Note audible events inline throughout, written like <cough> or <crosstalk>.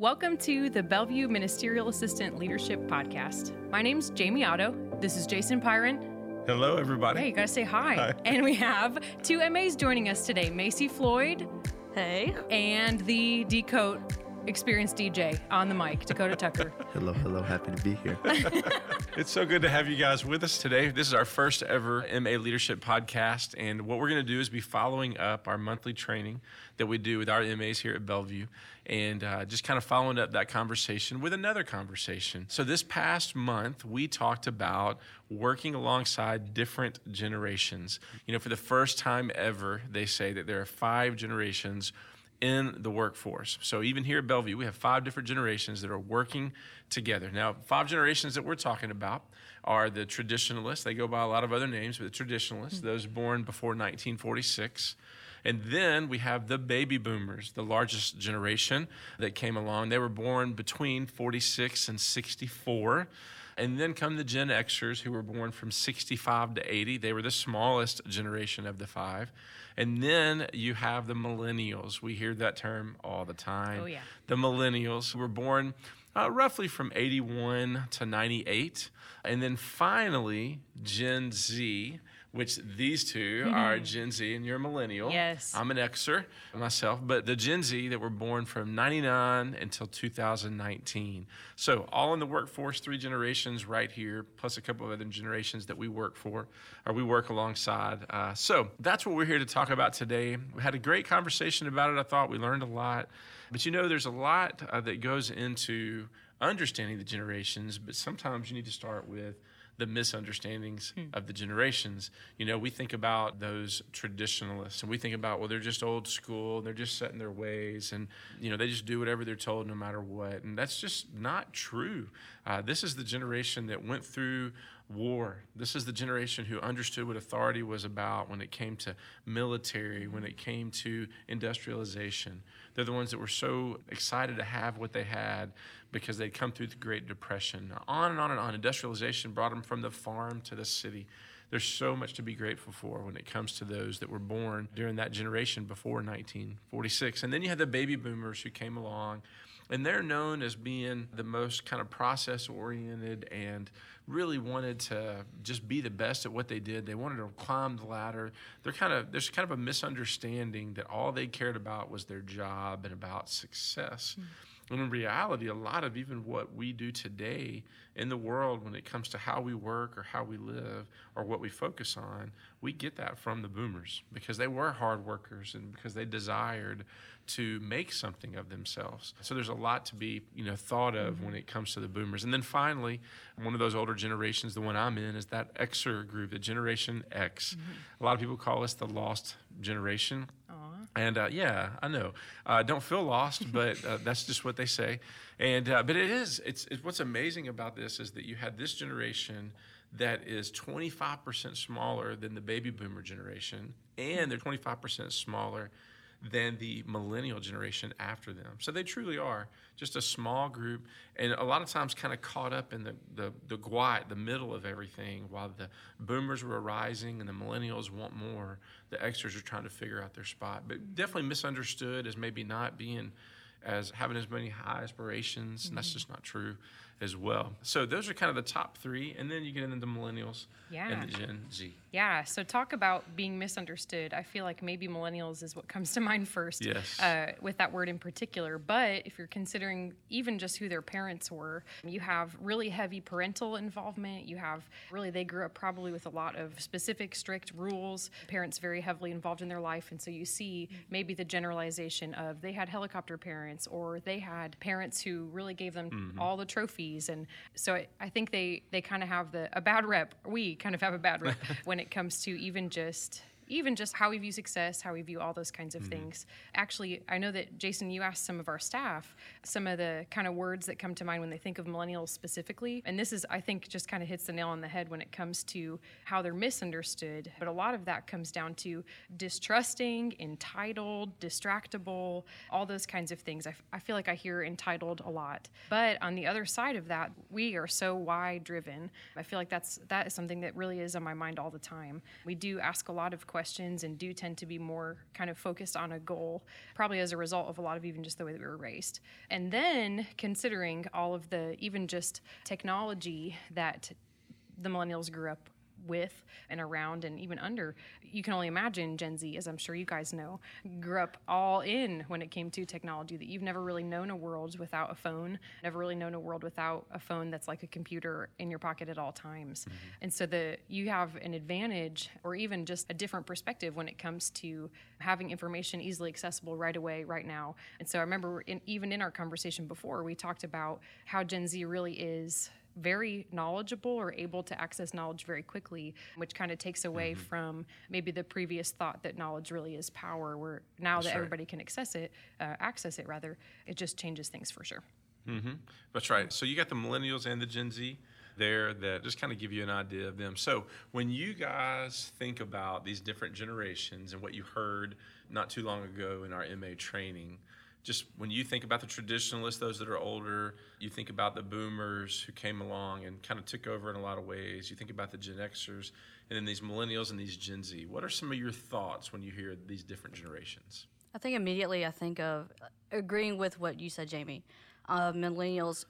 Welcome to the Bellevue Ministerial Assistant Leadership Podcast. My name's Jamie Otto. This is Jason Pyron. Hello, everybody. Hey, you gotta say hi. Hi. <laughs> And we have two MAs joining us today Macy Floyd Hey. and the Decode experienced DJ on the mic, Dakota Tucker. <laughs> Hello, hello. Happy to be here. <laughs> It's so good to have you guys with us today. This is our first ever MA Leadership podcast. And what we're going to do is be following up our monthly training that we do with our MAs here at Bellevue and uh, just kind of following up that conversation with another conversation. So, this past month, we talked about working alongside different generations. You know, for the first time ever, they say that there are five generations in the workforce. So even here at Bellevue, we have five different generations that are working together. Now, five generations that we're talking about are the traditionalists. They go by a lot of other names, but the traditionalists, those born before 1946. And then we have the baby boomers, the largest generation that came along. They were born between 46 and 64. And then come the Gen Xers who were born from 65 to 80. They were the smallest generation of the five. And then you have the millennials. We hear that term all the time. Oh, yeah. The millennials who were born uh, roughly from 81 to 98. And then finally, Gen Z, which these 2 are Gen Z and you're a millennial. Yes. I'm an Xer myself, but the Gen Z that were born from 99 until 2019. So, all in the workforce, three generations right here, plus a couple of other generations that we work for or we work alongside. Uh, so, that's what we're here to talk about today. We had a great conversation about it. I thought we learned a lot. But you know, there's a lot uh, that goes into understanding the generations, but sometimes you need to start with the misunderstandings of the generations. You know, we think about those traditionalists and we think about, well, they're just old school and they're just set in their ways and, you know, they just do whatever they're told no matter what. And that's just not true. Uh, this is the generation that went through war. This is the generation who understood what authority was about when it came to military, when it came to industrialization. They're the ones that were so excited to have what they had because they'd come through the Great Depression. On and on and on. Industrialization brought them from the farm to the city. There's so much to be grateful for when it comes to those that were born during that generation before 1946. And then you had the baby boomers who came along, and they're known as being the most kind of process oriented and really wanted to just be the best at what they did. They wanted to climb the ladder. They're kind of there's kind of a misunderstanding that all they cared about was their job and about success. Hmm. And in reality, a lot of even what we do today in the world when it comes to how we work or how we live or what we focus on, we get that from the boomers because they were hard workers and because they desired to make something of themselves. So there's a lot to be, you know, thought of mm-hmm. when it comes to the boomers. And then finally, one of those older generations, the one I'm in, is that Xer group, the Generation X. Mm-hmm. A lot of people call us the lost generation. And uh, yeah, I know. Uh, don't feel lost, <laughs> but uh, that's just what they say. And uh, but it is. It's, it's what's amazing about this is that you had this generation that is 25% smaller than the baby boomer generation, and they're 25% smaller than the millennial generation after them. So they truly are just a small group, and a lot of times kind of caught up in the the the quiet, the middle of everything, while the boomers were rising and the millennials want more. The Xers are trying to figure out their spot, but definitely misunderstood as maybe not being as having as many high aspirations, and that's mm-hmm. just not true as well. So those are kind of the top three, and then you get into the millennials Yeah. and the Gen Z. Yeah, so talk about being misunderstood. I feel like maybe millennials is what comes to <laughs> mind first. Yes. Uh, with that word in particular. But if you're considering even just who their parents were, you have really heavy parental involvement. You have really, they grew up probably with a lot of specific, strict rules, parents very heavily involved in their life. And so you see maybe the generalization of they had helicopter parents or they had parents who really gave them all the trophies. And so I, I think they, they kind of have the a bad rep. We kind of have a bad rep <laughs> when it comes to even just even just how we view success, how we view all those kinds of mm-hmm. things. Actually, I know that Jason, you asked some of our staff some of the kind of words that come to mind when they think of millennials specifically. And this is, I think, just kind of hits the nail on the head when it comes to how they're misunderstood. But a lot of that comes down to distrusting, entitled, distractible, all those kinds of things. I, f- I feel like I hear entitled a lot. But on the other side of that, we are so why driven. I feel like that's that is something that really is on my mind all the time. We do ask a lot of questions questions and do tend to be more kind of focused on a goal, probably as a result of a lot of even just the way that we were raised. And then considering all of the even just technology that the millennials grew up with and around and even under. You can only imagine Gen Z, as I'm sure you guys know, grew up all in when it came to technology, that you've never really known a world without a phone, never really known a world without a phone that's like a computer in your pocket at all times. Mm-hmm. And so the you have an advantage or even just a different perspective when it comes to having information easily accessible right away, right now. And so I remember in, even in our conversation before, we talked about how Gen Z really is very knowledgeable or able to access knowledge very quickly, which kind of takes away mm-hmm. from maybe the previous thought that knowledge really is power. Where now That's that right. everybody can access it, uh, access it rather, it just changes things for sure. Mm-hmm. That's right. So you got the millennials and the Gen Z there that just kind of give you an idea of them. So when you guys think about these different generations and what you heard not too long ago in our MA training, just when you think about the traditionalists, those that are older, you think about the boomers who came along and kind of took over in a lot of ways. You think about the Gen Xers, and then these millennials and these Gen Z. What are some of your thoughts when you hear these different generations? I think immediately I think of agreeing with what you said, Jamie. Uh, millennials,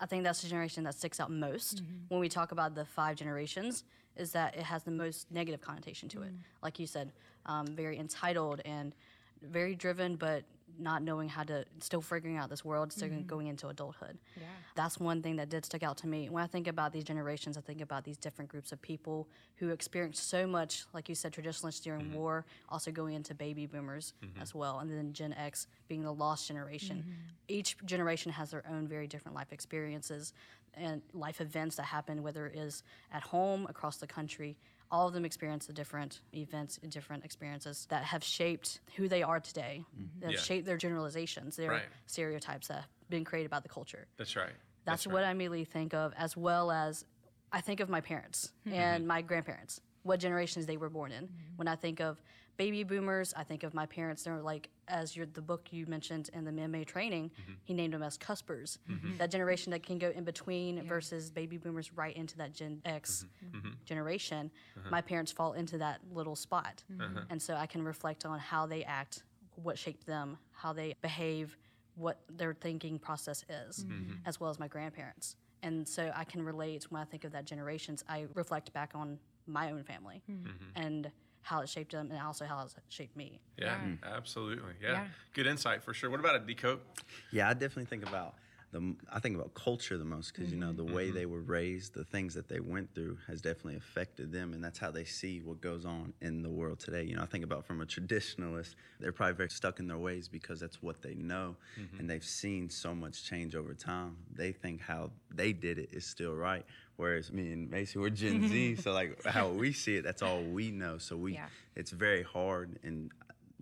I think that's the generation that sticks out most mm-hmm. when we talk about the five generations. Is that it has the most negative connotation to mm-hmm. it? Like you said, um, very entitled and very driven, but not knowing how to still figuring out this world still mm-hmm. going into adulthood yeah. that's one thing that did stick out to me when i think about these generations i think about these different groups of people who experienced so much like you said traditionalists during mm-hmm. war also going into baby boomers mm-hmm. as well and then gen x being the lost generation mm-hmm. each generation has their own very different life experiences and life events that happen whether it is at home across the country all of them experience the different events and different experiences that have shaped who they are today, mm-hmm. that have yeah. shaped their generalizations, their right. stereotypes that have been created by the culture. That's right. That's, That's what right. I immediately think of, as well as I think of my parents mm-hmm. and my grandparents, what generations they were born in. Mm-hmm. When I think of baby boomers. I think of my parents. They're like, as your the book you mentioned in the MA training, mm-hmm. he named them as cuspers. Mm-hmm. That generation that can go in between yeah. versus baby boomers right into that Gen X mm-hmm. mm-hmm. generation. Uh-huh. My parents fall into that little spot, mm-hmm. uh-huh. and so I can reflect on how they act, what shaped them, how they behave, what their thinking process is, mm-hmm. as well as my grandparents. And so I can relate when I think of that generations. I reflect back on my own family and how it shaped them and also how it shaped me. Yeah, yeah. absolutely. Yeah. yeah. good insight for sure. What about Dakota? Yeah, I definitely think about the I think about culture the most because mm-hmm. you know the way mm-hmm. they were raised, the things that they went through has definitely affected them, and that's how they see what goes on in the world today. You know, I think about from a traditionalist, they're probably very stuck in their ways because that's what they know, mm-hmm. and they've seen so much change over time. They think how they did it is still right, whereas me and Macy we're Gen Z, <laughs> so like how we see it, that's all we know. So we, yeah. it's very hard, and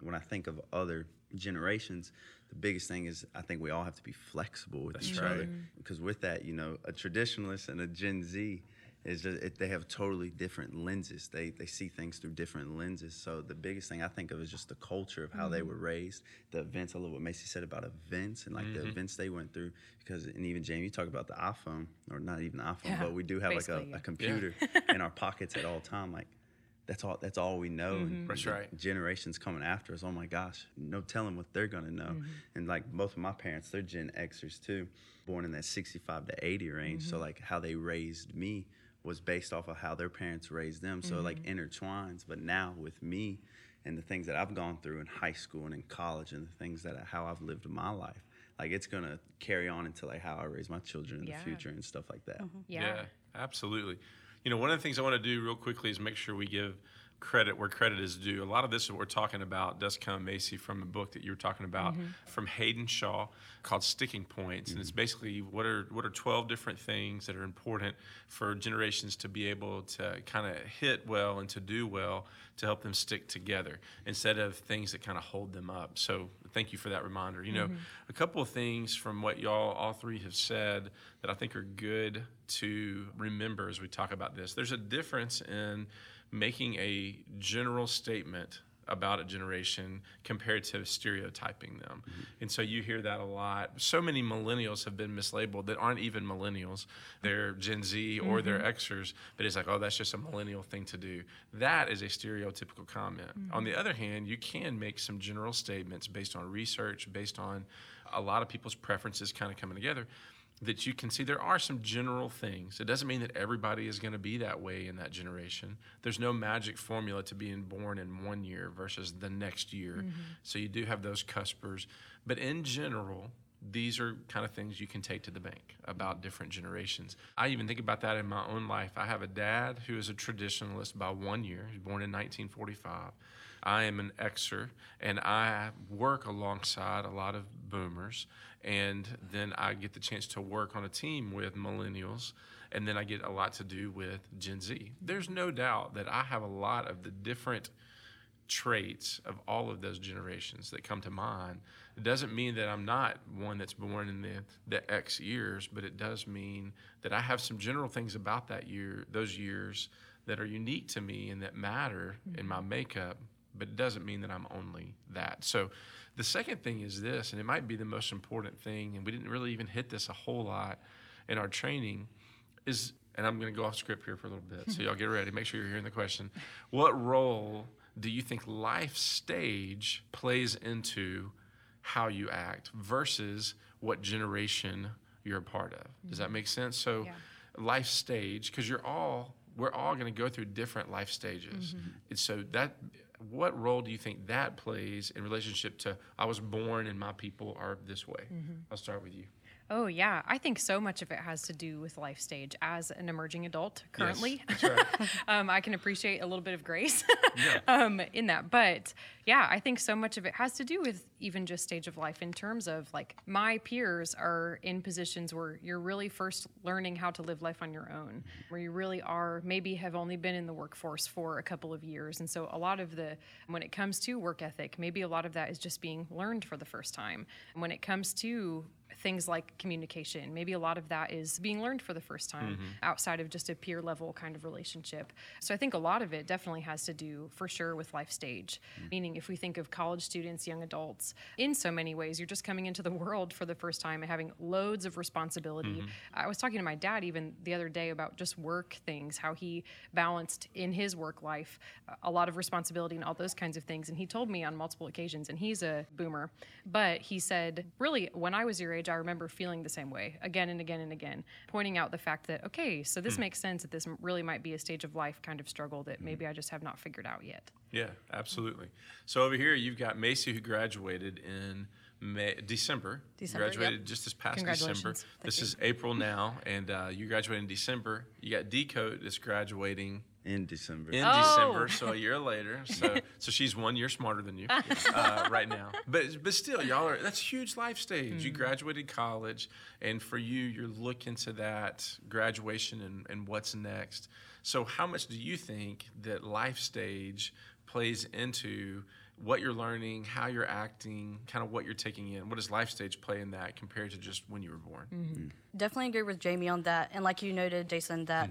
when I think of other generations the biggest thing is I think we all have to be flexible with That's each right. other because with that, you know, a traditionalist and a Gen Z is just it, they have totally different lenses. They they see things through different lenses. So the biggest thing I think of is just the culture of how mm-hmm. they were raised, the events. I love what Macy said about events and like mm-hmm. the events they went through. Because and even Jamie, you talk about the iPhone or not even the iPhone, yeah, but we do have like a, yeah. a computer yeah. in our pockets at all time. Like that's all that's all we know. Mm-hmm. That's right. Generations coming after us. Oh my gosh, no telling what they're gonna know. Mm-hmm. And like both of my parents, they're Gen Xers too, born in that 65 to 80 range. Mm-hmm. So like how they raised me was based off of how their parents raised them. So like mm-hmm. intertwines. But now with me and the things that I've gone through in high school and in college and the things that how I've lived my life, like it's gonna carry on into like how I raise my children in yeah. the future and stuff like that. Mm-hmm. Yeah. yeah, absolutely. You know, one of the things I want to do real quickly is make sure we give credit where credit is due. A lot of this that we're talking about does come, Macy, from a book that you were talking about mm-hmm. from Haydn Shaw called Sticking Points, mm-hmm. and it's mm-hmm. basically what are what are twelve different things that are important for generations to be able to kind of hit well and to do well to help them stick together instead of things that kind of hold them up. So thank you for that reminder. You know, mm-hmm. a couple of things from what y'all all three have said that I think are good to remember as we talk about this. There's a difference in making a general statement about a generation compared to stereotyping them. Mm-hmm. And so you hear that a lot. So many millennials have been mislabeled that aren't even millennials. They're Gen Z or they're mm-hmm. Xers, but it's like, oh, that's just a millennial thing to do. That is a stereotypical comment. Mm-hmm. On the other hand, you can make some general statements based on research, based on a lot of people's preferences kind of coming together that you can see there are some general things. It doesn't mean that everybody is going to be that way in that generation. There's no magic formula to being born in one year versus the next year. Mm-hmm. So you do have those cuspers. But in general, these are kind of things you can take to the bank about different generations. I even think about that in my own life. I have a dad who is a traditionalist by one year. He's born in 1945. I am an Xer, and I work alongside a lot of boomers. And then I get the chance to work on a team with millennials, and then I get a lot to do with Gen Z. There's no doubt that I have a lot of the different traits of all of those generations that come to mind. It doesn't mean that I'm not one that's born in the, the X years, but it does mean that I have some general things about that year, those years that are unique to me and that matter in my mm-hmm. makeup, but it doesn't mean that I'm only that. So the second thing is this, and it might be the most important thing, and we didn't really even hit this a whole lot in our training, is and I'm going to go off script here for a little bit, so y'all get ready. Make sure you're hearing the question. What role do you think life stage plays into how you act versus what generation you're a part of? Does that make sense? So, Yeah. life stage, because you're all we're all going to go through different life stages, mm-hmm. and so that. What role do you think that plays in relationship to I was born and my people are this way? Mm-hmm. I'll start with you. Oh, yeah. I think so much of it has to do with life stage. As an emerging adult currently, Yes, right. <laughs> um, I can appreciate a little bit of grace Yeah. <laughs> um, in that. But yeah, I think so much of it has to do with even just stage of life in terms of like my peers are in positions where you're really first learning how to live life on your own, where you really are maybe have only been in the workforce for a couple of years. And so a lot of the, when it comes to work ethic, maybe a lot of that is just being learned for the first time. When it comes to things like communication. Maybe a lot of that is being learned for the first time mm-hmm. outside of just a peer level kind of relationship. So I think a lot of it definitely has to do for sure with life stage. Mm. Meaning, if we think of college students, young adults, in so many ways, you're just coming into the world for the first time and having loads of responsibility. Mm-hmm. I was talking to my dad even the other day about just work things, how he balanced in his work life uh, a lot of responsibility and all those kinds of things. And he told me on multiple occasions, and he's a boomer, but he said, really, when I was your age, I remember feeling the same way again and again and again, pointing out the fact that, okay, so this makes sense that this really might be a stage of life kind of struggle that maybe I just have not figured out yet. Yeah, absolutely. So over here, you've got Macy who graduated in May, December. December, yep. Graduated just this past December. Thank This you. is April <laughs> now, and uh, you graduated in December. You got Dakota that's graduating in December. in Oh. December, so a year later. <laughs> So so she's one year smarter than you <laughs> uh, right now. But but still, y'all are that's a huge life stage. You graduated college, and for you, you're looking to that graduation and, and what's next. So how much do you think that life stage plays into what you're learning, how you're acting, kind of what you're taking in? What does life stage play in that compared to just when you were born? Definitely agree with Jamie on that. And like you noted, Jason, that Hmm.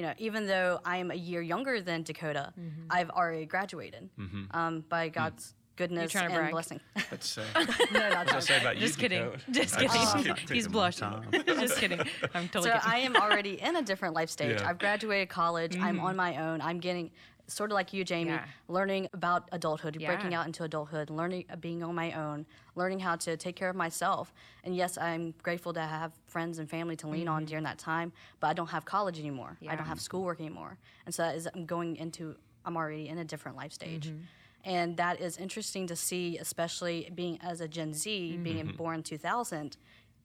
You know, even though I am a year younger than Dakota, mm-hmm. I've already graduated um, by. God's goodness trying to and brag? blessing. <laughs> <laughs> Let's say. <laughs> no, not What I say about you? Just kidding. Dakota? Just kidding. just- He's blushing. just kidding. I'm totally So kidding. I am already in a different life stage. Yeah. I've graduated college. I'm mm-hmm. on my own. I'm getting sort of like you, Jamie, Yeah. learning about adulthood, breaking out into adulthood, learning uh, being on my own, learning how to take care of myself. And yes, I'm grateful to have friends and family to lean on mm-hmm. during that time. But I don't have college anymore. I don't have schoolwork anymore. And so that is I'm going into. I'm already in a different life stage. Mm-hmm. And that is interesting to see, especially being as a Gen Z, being mm-hmm. born 2000,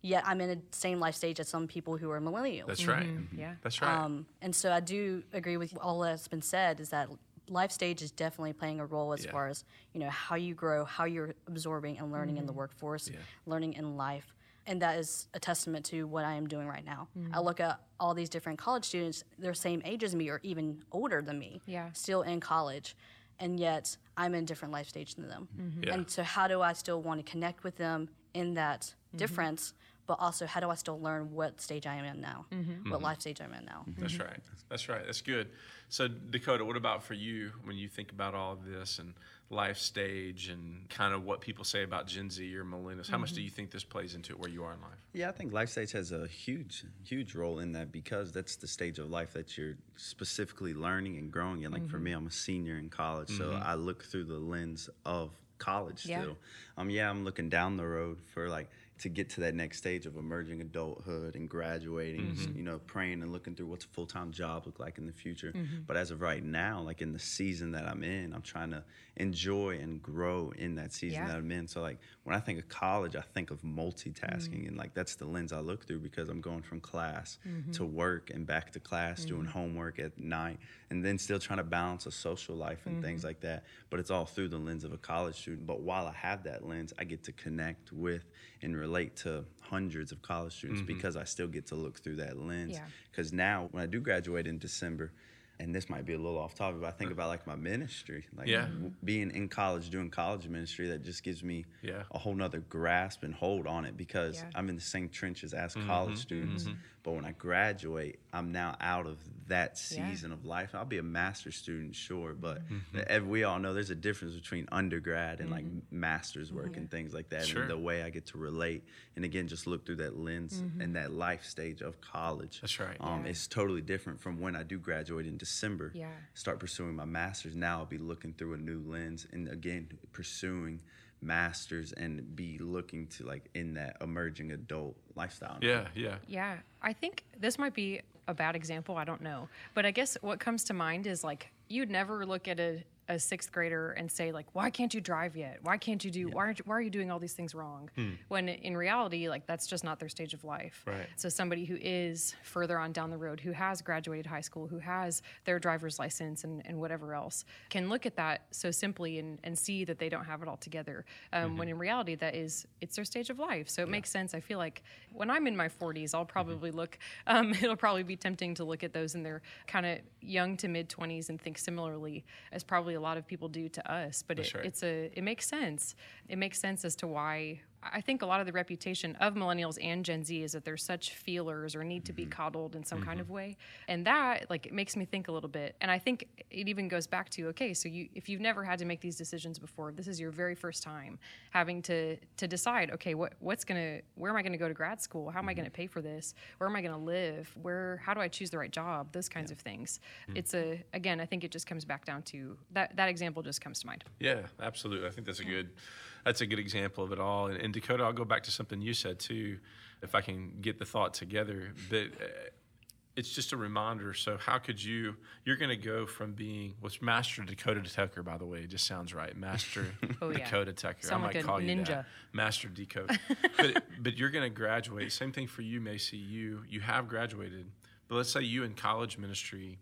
yet I'm in the same life stage as some people who are millennials. That's right. Mm-hmm. Mm-hmm. Yeah. That's right. Um, and so I do agree with all that's been said is that life stage is definitely playing a role as Yeah. far as you know how you grow, how you're absorbing and learning in the mm-hmm. workforce, Yeah. learning in life. And that is a testament to what I am doing right now. I look at all these different college students, they're same age as me or even older than me, Yeah. still in college. And yet I'm in a different life stage than them. Yeah. And so how do I still want to connect with them in that difference, but also how do I still learn what stage I am in now, Mm-hmm. what mm-hmm. life stage I'm in now. Mm-hmm. That's right. That's right. That's good. So, Dakota, what about for you when you think about all of this and life stage and kind of what people say about Gen Z or millennials? How much do mm-hmm. you think this plays into where you are in life? Yeah, I think life stage has a huge, huge role in that because that's the stage of life that you're specifically learning and growing in. Like for me, I'm a senior in college, so I look through the lens of college Yeah. still. Um, yeah, I'm looking down the road for like to get to that next stage of emerging adulthood and graduating. Mm-hmm. You know, praying and looking through what's a full time job look like in the future. Mm-hmm. But as of right now, like in the season that I'm in, I'm trying to enjoy and grow in that season Yeah. that I'm in. So like when I think of college, I think of multitasking, mm-hmm. and like that's the lens I look through because I'm going from class to work and back to class, doing homework at night, and then still trying to balance a social life and things like that. But it's all through the lens of a college student. But while I have that lens, I get to connect with and relate to hundreds of college students mm-hmm. because I still get to look through that lens. Yeah. Because now, when I do graduate in December, and this might be a little off topic, but I think about like my ministry, like Yeah. w- being in college, doing college ministry, that just gives me Yeah. a whole nother grasp and hold on it because Yeah. I'm in the same trenches as Mm-hmm. college students. But when I graduate, I'm now out of that Yeah. season of life. I'll be a master's student, sure, but Mm-hmm. we all know there's a difference between undergrad and like master's work and things like that. Sure. And the way I get to relate, and again, just look through that lens and that life stage of college. That's right. Um, Yeah. It's totally different from when I do graduate in December Yeah. start pursuing my master's now i'll be looking through a new lens and again pursuing masters and be looking to like in that emerging adult lifestyle Yeah, yeah. Yeah, I think this might be a bad example. I don't know. But I guess what comes to mind is like you'd never look at a, a sixth grader and say like, why can't you drive yet? Why can't you do? Why aren't you, why are you doing all these things wrong? When in reality, like that's just not their stage of life. Right. So somebody who is further on down the road, who has graduated high school, who has their driver's license and, and whatever else, can look at that so simply and, and see that they don't have it all together. Um, When in reality, that is it's their stage of life. So it makes sense. I feel like when I'm in my 40s, I'll probably look. Um, <laughs> it'll probably be tempting to look at those in their kind of young to mid 20s and think similarly, as probably a lot of people do to us. But it, right. it's a it makes sense. It makes sense as to why I think a lot of the reputation of millennials and Gen Z is that they're such feelers or need to be mm-hmm. coddled in some kind mm-hmm. of way, and that like it makes me think a little bit. And I think it even goes back to okay, so you if you've never had to make these decisions before, this is your very first time having to to decide okay, what what's gonna where am I gonna go to grad school? How am I mm-hmm. gonna pay for this? Where am I gonna live? Where how do I choose the right job? Those kinds of things. It's a again, I think it just comes back down to that that example just comes to mind. Yeah, absolutely. I think that's a good that's a good example of it all. And, and Dakota, I'll go back to something you said too, if I can get the thought together. But uh, it's just a reminder. So how could you? You're going to go from being what's Master Dakota Tucker, by the way. It just sounds right, Master <laughs> Oh, yeah. Dakota Tucker. Sound I like might a call you ninja. that, Master Dakota. <laughs> but but you're going to graduate. Same thing for you, Macy. You you have graduated. But let's say you in college ministry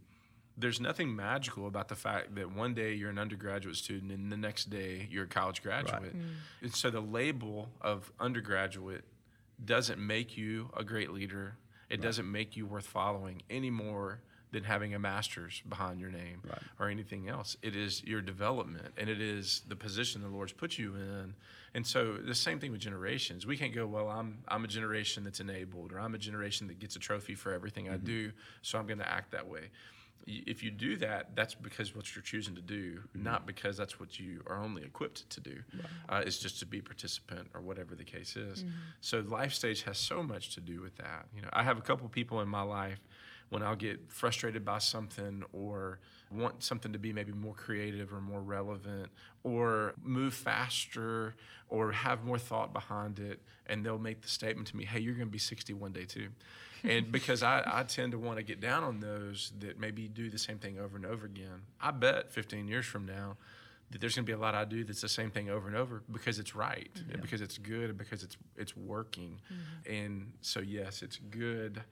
there's nothing magical about the fact that one day you're an undergraduate student and the next day you're a college graduate. Mm. And so the label of undergraduate doesn't make you a great leader. It doesn't make you worth following any more than having a master's behind your name or anything else. It is your development and it is the position the Lord's put you in. And so the same thing with generations. We can't go, well, I'm I'm a generation that's enabled or I'm a generation that gets a trophy for everything I mm-hmm. do, so I'm going to act that way y- if you do that, that's because what you're choosing to do, not because that's what you are only equipped to do. Uh, it's just to be participant or whatever the case is. So life stage has so much to do with that. You know, I have a couple people in my life when I'll get frustrated by something or want something to be maybe more creative or more relevant or move faster or have more thought behind it and they'll make the statement to me hey you're going to be 60 one day too. And because I, I tend to want to get down on those that maybe do the same thing over and over again i bet 15 years from now that there's going to be a lot I do that's the same thing over and over because it's right and because it's good and because it's it's working. Mm-hmm. And so yes, it's good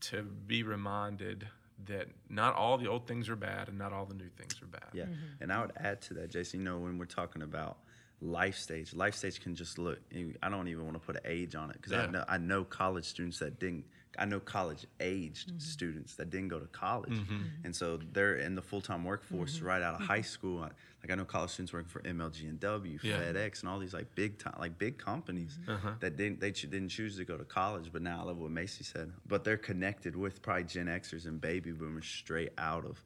to be reminded that not all the old things are bad and not all the new things are bad. Yeah. Mm-hmm. And I would add to that, Jason, you know, when we're talking about life stage, life stage can just look, I don't even want to put an age on it because Yeah. I, know, I know college students that didn't I know college aged Mm-hmm. students that didn't go to college, mm-hmm. Mm-hmm. and so they're in the full time workforce mm-hmm. right out of high school. Like I know college students working for MLG and W, Yeah. FedEx, and all these like big time like big companies Uh-huh. that didn't they ch- didn't choose to go to college. But now I love what Macy said. But they're connected with probably Gen Xers and baby boomers straight out of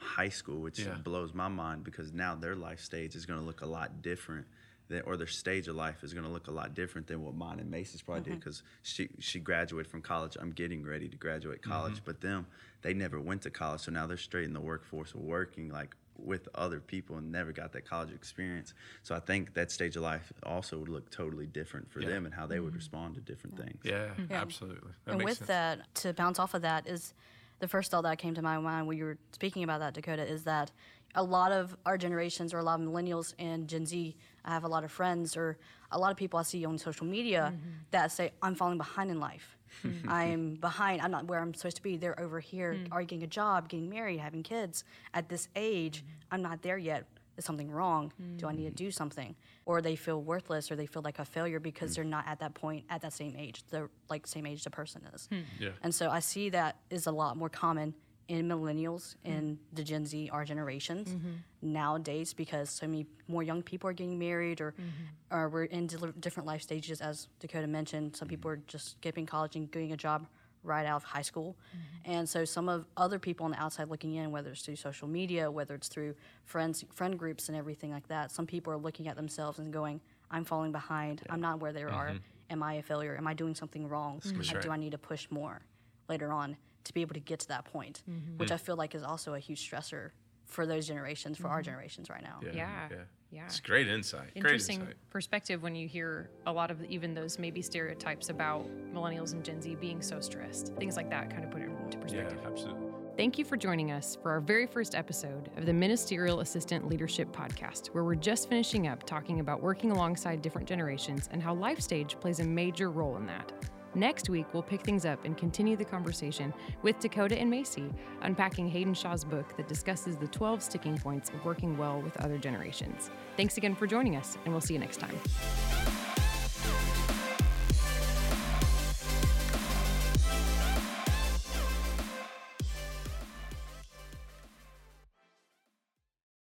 high school, which Yeah. blows my mind because now their life stage is going to look a lot different. Than, or their stage of life is going to look a lot different than what mine and Macy's probably did mm-hmm. because she she graduated from college. I'm getting ready to graduate mm-hmm. college, but them they never went to college, so now they're straight in the workforce, working like with other people and never got that college experience. So I think that stage of life also would look totally different for Yeah. them and how they would mm-hmm. respond to different things. Yeah, Yeah. absolutely. That and makes with sense. that, to bounce off of that, is the first thought that came to my mind when you were speaking about that, Dakota, is that a lot of our generations, or a lot of millennials and Gen Z, I have a lot of friends, or a lot of people I see on social media mm-hmm. that say, I'm falling behind in life. Mm-hmm. I'm behind. I'm not where I'm supposed to be. They're over here, mm. are getting a job, getting married, having kids. At this age, mm-hmm. I'm not there yet. Is something wrong? Do I need to mm. do something? Or they feel worthless, or they feel like a failure because mm. they're not at that point at that same age. They're like same age the person is. Hmm. Yeah. And so I see that is a lot more common in millennials and the Gen Z, our generations mm-hmm. nowadays, because so many more young people are getting married, or, mm-hmm. or we're in dil- different life stages, as Dakota mentioned. Some people are just skipping college and getting a job right out of high school. Mm-hmm. And so some of other people on the outside looking in, whether it's through social media, whether it's through friends, friend groups, and everything like that, some people are looking at themselves and going, "I'm falling behind. I'm not where they are. Am I a failure? Am I doing something wrong? That's Uh, Do. I need to push more later on to be able to get to that point?" Mm-hmm. Which I feel like is also a huge stressor for those generations, for our mm-hmm. generations right now. Yeah, Yeah. yeah. Yeah. It's great insight. Great Interesting insight. perspective when you hear a lot of even those maybe stereotypes about millennials and Gen Z being so stressed. Things like that kind of put it into perspective. Yeah, perspective. absolutely. Thank you for joining us for our very first episode of the Ministerial Assistant Leadership Podcast, where we're just finishing up talking about working alongside different generations and how life stage plays a major role in that. Next week, we'll pick things up and continue the conversation with Dakota and Macy, unpacking Haydn Shaw's book that discusses the 12 sticking points of working well with other generations. Thanks again for joining us, and we'll see you next time.